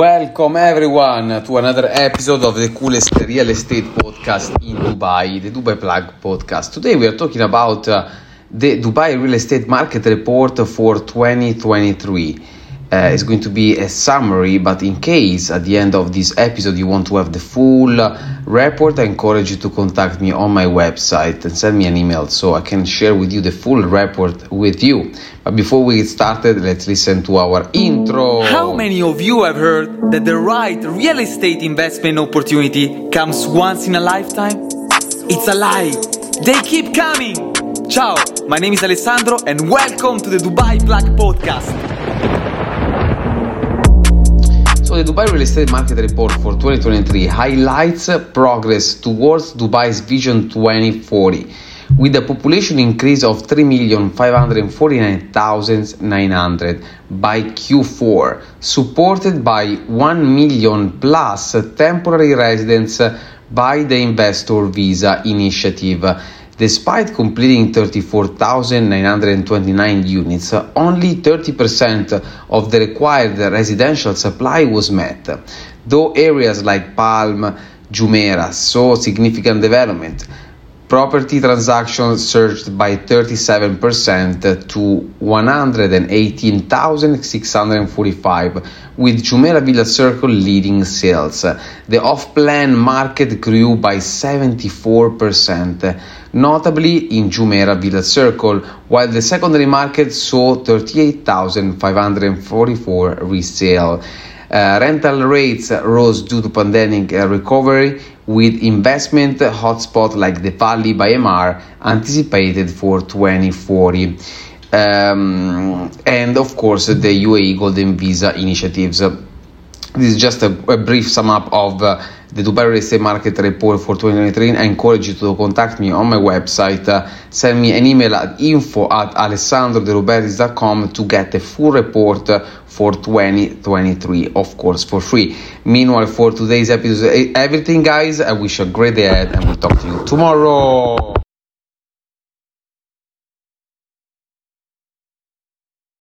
Welcome everyone to another episode of the coolest real estate podcast in Dubai, the Dubai Plug podcast. Today we are talking about uh, the Dubai real estate market report for 2023. Uh, it's going to be a summary, but in case at the end of this episode you want to have the full uh, report, I encourage you to contact me on my website and send me an email so I can share with you the full report with you. But before we get started, let's listen to our intro. How many of you have heard that the right real estate investment opportunity comes once in a lifetime? It's a lie. They keep coming. Ciao, my name is Alessandro and welcome to the Dubai Plug Podcast. The Dubai Real Estate Market Report for 2023 highlights progress towards Dubai's Vision 2040 with a population increase of 3,549,900 by Q4, supported by 1 million plus temporary residents by the Investor Visa initiative Despite completing 34,929 units, only 30% of the required residential supply was met, though areas like Palm, Jumeirah saw significant development. Property transactions surged by 37% to 118,645, with Jumeirah Villa Circle leading sales. The off plan market grew by 74%, notably in Jumeirah Villa Circle, while the secondary market saw 38,544 resale. Uh, rental rates rose due to pandemic uh, recovery, with investment hotspots like the Valley by Emaar anticipated for 2040. Um, and of course, the UAE Golden Visa initiatives. This is just a, a brief sum up of uh, the Dubai real estate market report for 2023. I encourage you to contact me on my website. Uh, send me an email at info at alessandroderubertis.com to get the full report for 2023, of course, for free. Meanwhile, for today's episode, everything, guys, I wish you a great day ahead and we'll talk to you tomorrow.